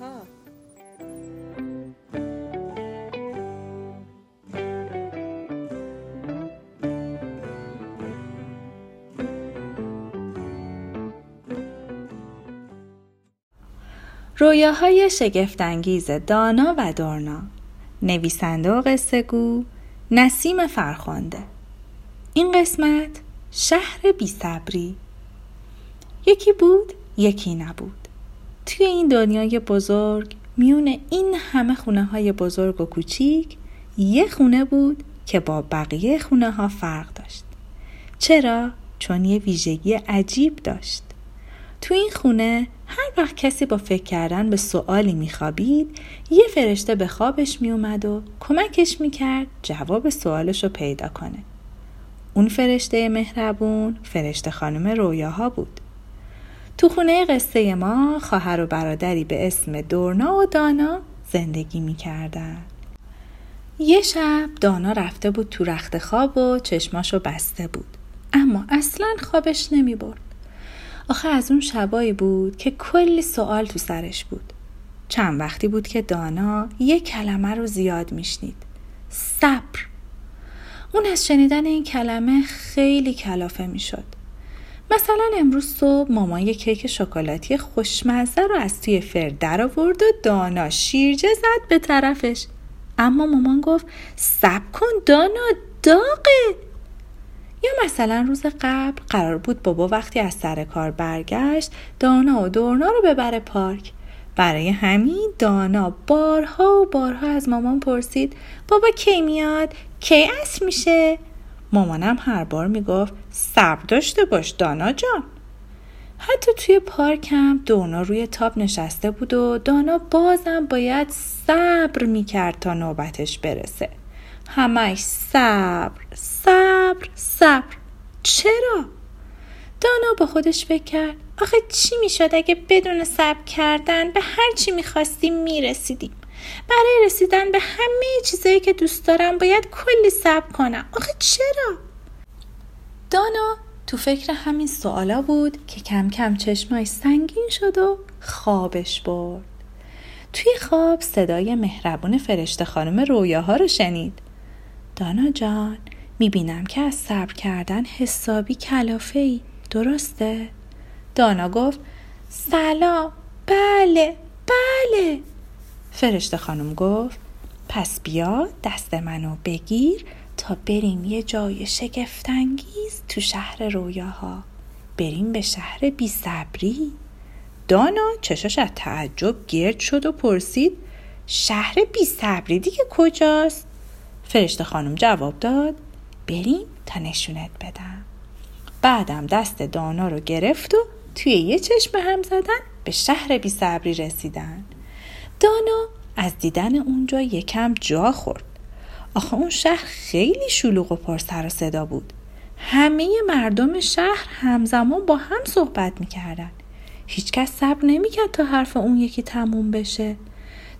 ها. رویاهای شگفتانگیز دانا و دورنا. نویسنده و قصه گو نسیم فرخنده. این قسمت شهر بی صبری یکی بود یکی نبود. توی این دنیای بزرگ میون این همه خونه های بزرگ و کوچیک یه خونه بود که با بقیه خونه ها فرق داشت. چرا؟ چون یه ویژگی عجیب داشت. تو این خونه هر وقت کسی با فکر کردن به سوالی میخوابید یه فرشته به خوابش میومد و کمکش می‌کرد جواب سوالش رو پیدا کنه. اون فرشته مهربون فرشته خانم رویاها بود. تو خونه قصه ما خواهر و برادری به اسم دورنا و دانا زندگی می‌کردن یه شب دانا رفته بود تو رخت خواب و چشماشو بسته بود اما اصلا خوابش نمی برد. آخه از اون شبایی بود که کلی سوال تو سرش بود. چند وقتی بود که دانا یه کلمه رو زیاد میشنید. صبر. اون از شنیدن این کلمه خیلی کلافه می‌شد. مثلا امروز صبح مامان یه کیک شکلاتی خوشمزه رو از توی فر در آورد و دانا شیرجه زد به طرفش. اما مامان گفت سب کن دانا داغه. یا مثلا روز قبل قرار بود بابا وقتی از سر کار برگشت دانا و دورنا رو ببره پارک. برای همین دانا بارها و بارها از مامان پرسید بابا کی میاد؟ کی اصر میشه؟ مامانم هر بار می‌گفت صبر داشته باش دانا جان. حتی توی پارک هم دانا روی تاپ نشسته بود و دانا بازم باید صبر می‌کرد تا نوبتش برسه. همش صبر صبر صبر. چرا؟ دانا با خودش فکر کرد آخه چی می‌شد اگه بدون صبر کردن به هر چی می‌خواستیم می‌رسیدیم؟ برای رسیدن به همه چیزایی که دوست دارم باید کلی صبر کنم. آخه چرا؟ دانا تو فکر همین سوالا بود که کم کم چشمای سنگین شد و خوابش برد. توی خواب صدای مهربون فرشته خانم رویاها رو شنید. دانا جان می‌بینم که از صبر کردن حسابی کلافه ای درسته؟ دانا گفت سلام. بله بله. فرشته خانم گفت پس بیا دست منو بگیر تا بریم یه جای شگفتانگیز تو شهر رویاها. بریم به شهر بی صبری. دانا چشاش از تعجب گرد شد و پرسید شهر بی صبری دیگه کجاست؟ فرشته خانم جواب داد بریم تا نشونت بدم. بعدم دست دانا رو گرفت و توی یه چشم هم زدن به شهر بی صبری رسیدن. دانا از دیدن اونجا یکم جا خورد. آخه اون شهر خیلی شلوغ و پر سر و صدا بود. همه مردم شهر همزمان با هم صحبت می‌کردن. هیچکس صبر نمی‌کرد تا حرف اون یکی تموم بشه.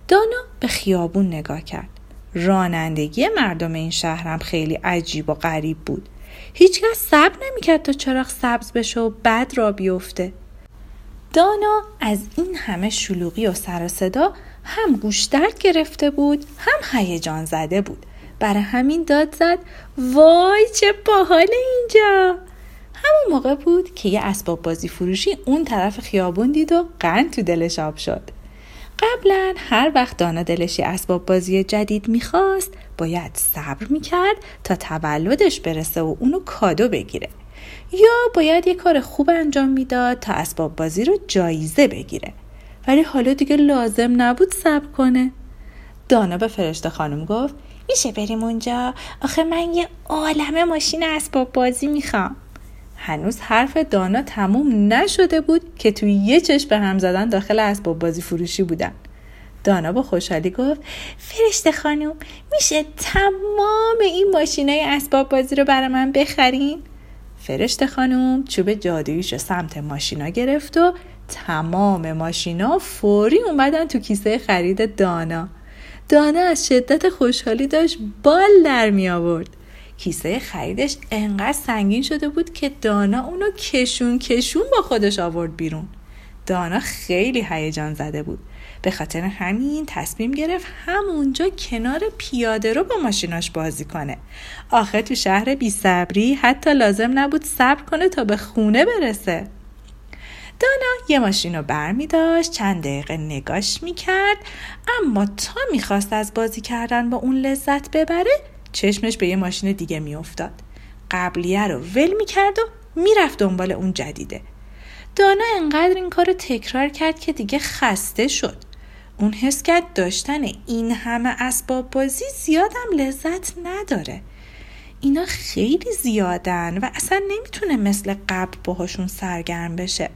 دانا به خیابون نگاه کرد. رانندگی مردم این شهر هم خیلی عجیب و غریب بود. هیچکس صبر نمی‌کرد تا چراغ سبز بشه و بد را بیفته. دانا از این همه شلوغی و سر و صدا هم گوش درد گرفته بود هم هیجان زده بود. برای همین داد زد وای چه باحال اینجا. همون موقع بود که یه اسباب بازی فروشی اون طرف خیابون دید و قند تو دلش آب شد. قبلا هر وقت دانا دلشی اسباب بازی جدید می‌خواست باید صبر می‌کرد تا تولدش برسه و اونو کادو بگیره. یا باید یه کار خوب انجام می‌داد تا اسباب بازی رو جایزه بگیره. ولی حالا دیگه لازم نبود صبر کنه. دانا به فرشته خانم گفت میشه بریم اونجا؟ آخه من یه عالم ماشین اسباب بازی می‌خوام. هنوز حرف دانا تموم نشده بود که توی یه چشم به هم زدن داخل اسباب بازی فروشی بودن. دانا با خوشحالی گفت فرشته خانم میشه تمام این ماشینای اسباب بازی رو برای من بخرین؟ فرشته خانم چوب جادوییش رو سمت ماشینا گرفت و تمام ماشینا فوری اومدن تو کیسه خرید دانا. دانا از شدت خوشحالی داشت بال در می آورد. کیسه خریدش انقدر سنگین شده بود که دانا اونو کشون کشون با خودش آورد بیرون. دانا خیلی هیجان زده بود. به خاطر همین تصمیم گرفت همونجا کنار پیاده رو با ماشیناش بازی کنه. آخه تو شهر بی صبری حتی لازم نبود صبر کنه تا به خونه برسه. دانا یه ماشین رو بر می داشت چند دقیقه نگاش می کرد اما تا می‌خواست از بازی کردن با اون لذت ببره چشمش به یه ماشین دیگه می افتاد. قبلیه رو ول می کرد و می‌رفت دنبال اون جدیده. دانا انقدر این کار رو تکرار کرد که دیگه خسته شد. اون حس کرد داشتن این همه اسباب بازی زیادم لذت نداره. اینا خیلی زیادن و اصلا نمی‌تونه مثل قبل باهاشون سرگرم بشه.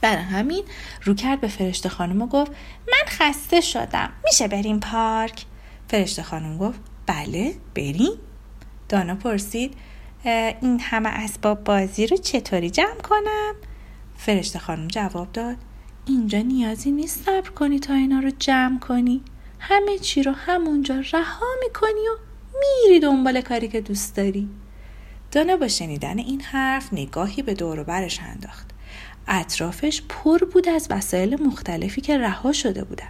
برای همین رو کرد به فرشته خانم و گفت من خسته شدم. میشه بریم پارک؟ فرشته خانم گفت بله بریم. دانا پرسید این همه اسباب بازی رو چطوری جمع کنم؟ فرشته خانم جواب داد اینجا نیازی نیست صبر کنی تا اینا رو جمع کنی. همه چی رو همونجا رها می‌کنی و میری دنبال کاری که دوست داری. دانا با شنیدن این حرف نگاهی به دور برش انداخت. اطرافش پر بود از وسایل مختلفی که رها شده بودن.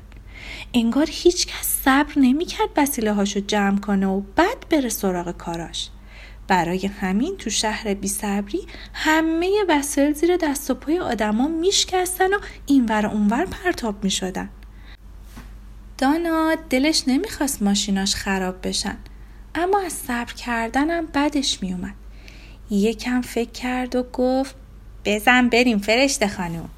انگار هیچ کس صبر نمی‌کرد وسیله هاشو جمع کنه و بعد بره سراغ کاراش. برای همین تو شهر بی صبری همه وسایل زیر دست و پای آدما میشکستن و اینور اونور پرتاب می‌شدن. دانا دلش نمی‌خواست ماشیناش خراب بشن اما از صبر کردنم بدش میومد یکم فکر کرد و گفت بزن بریم فرشته خانم.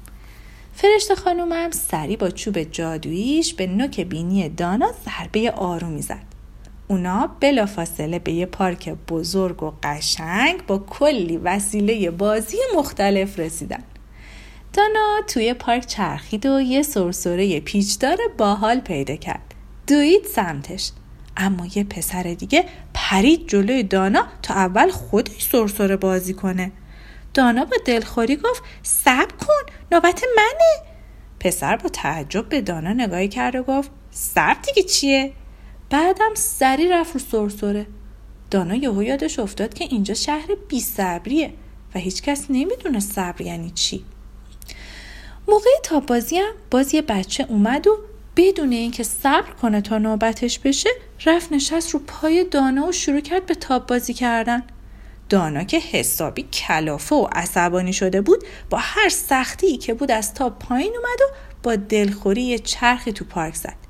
فرشته خانومم سری با چوب جادوییش به نوک بینی دانا ضربه آرومی زد. اونا بلافاصله به یه پارک بزرگ و قشنگ با کلی وسیله بازی مختلف رسیدن. دانا توی پارک چرخید و یه سرسره پیچدار باحال پیدا کرد. دوید سمتش. اما یه پسر دیگه پرید جلوی دانا تا اول خودش سرسره بازی کنه. دانا با دلخوری گفت صبر کن نوبت منه. پسر با تعجب به دانا نگاهی کرد و گفت صبر دیگه چیه؟ بعدم سری رفت رو سرسره. دانا یهو یادش افتاد که اینجا شهر بی صبریه و هیچکس نمی‌دونه صبر یعنی چی. موقع تا بازی هم باز یه بچه اومد و بدون اینکه صبر کنه تا نوبتش بشه رفت نشست رو پای دانا و شروع کرد به تاب بازی کردن. دانا که حسابی کلافه و عصبانی شده بود با هر سختی که بود از تاب پایین اومد و با دلخوری یه چرخی تو پارک زد.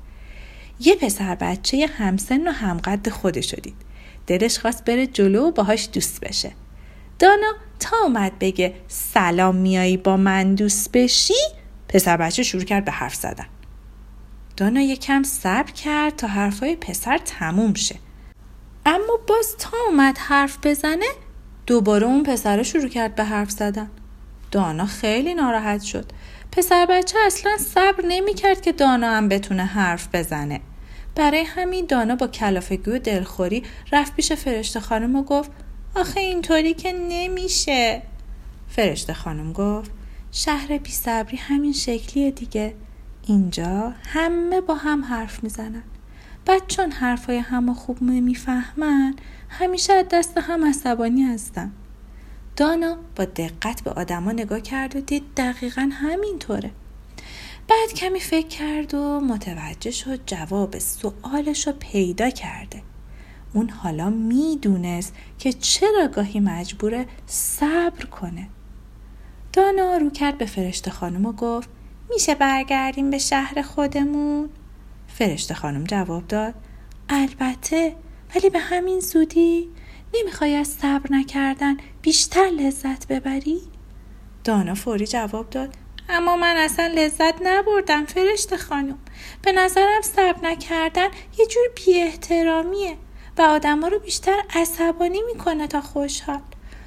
یه پسر بچه همسن و همقد خودشو دید. دلش خواست بره جلو و باهاش دوست بشه. دانا تا اومد بگه سلام میایی با من دوست بشی پسر بچه شروع کرد به حرف زدن. دانا یکم صبر کرد تا حرفای پسر تموم شه. اما باز تا اومد حرف بزنه دوباره اون پسر شروع کرد به حرف زدن. دانا خیلی ناراحت شد. پسر بچه اصلا صبر نمی کرد که دانا هم بتونه حرف بزنه. برای همین دانا با کلافگی و دلخوری رفت پیش فرشته خانم و گفت آخه اینطوری که نمیشه. فرشته خانم گفت شهر بی صبری همین شکلیه دیگه. اینجا همه با هم حرف می‌زنن. بعد چون حرفای همه خوب نمی‌فهمن همیشه از دست هم عصبانی هستن. دانا با دقت به آدما نگاه کرد و دید دقیقا همینطوره. بعد کمی فکر کرد و متوجه شد جواب سوالش رو پیدا کرده اون حالا می‌دونست که چرا گاهی مجبوره صبر کنه دانا رو کرد به فرشته خانم و گفت میشه برگردیم به شهر خودمون؟ فرشته خانم جواب داد البته ولی به همین زودی نمی‌خوای از صبر نکردن بیشتر لذت ببری؟ دانا فوری جواب داد اما من اصلا لذت نبردم فرشته خانم. به نظرم صبر نکردن یه جور بی احترامیه و آدما رو بیشتر عصبانی می‌کنه تا خوشحال.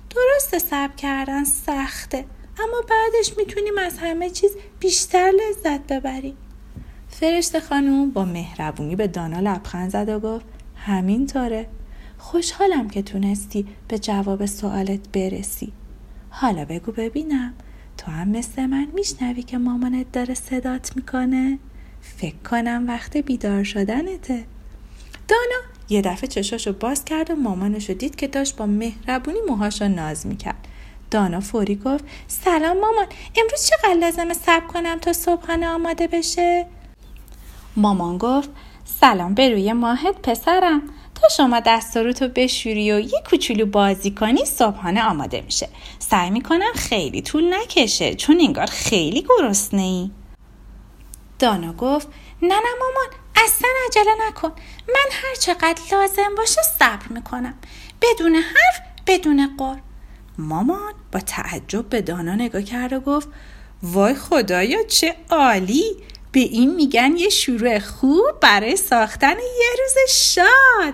درسته صبر کردن سخته اما بعدش می‌تونیم از همه چیز بیشتر لذت ببریم. فرشته خانم با مهربونی به دانا لبخند زد و گفت همینطوره. خوشحالم که تونستی به جواب سوالت برسی. حالا بگو ببینم. تو هم مثل من میشنوی که مامانت داره صدات می‌کنه؟ فکر کنم وقت بیدار شدنته. دانا یه دفعه چشاشو باز کرد و مامانشو دید که داشت با مهربونی موهاشو ناز می‌کرد. دانا فوری گفت سلام مامان امروز چقدر لازمه صبر کنم تا صبحانه آماده بشه؟ مامان گفت سلام به روی ماهت پسرم. شما دستارتو بشوری و یه کوچولو بازی کنی صبحانه آماده میشه. سعی می‌کنم خیلی طول نکشه چون انگار خیلی گرسنه ای دانا گفت نه نه مامان اصلا عجله نکن. من هر چقدر لازم باشه صبر می‌کنم. بدون حرف بدون قر مامان با تعجب به دانا نگاه کرد و گفت وای خدایا چه عالی. به این میگن یه شروع خوب برای ساختن یه روز شاد.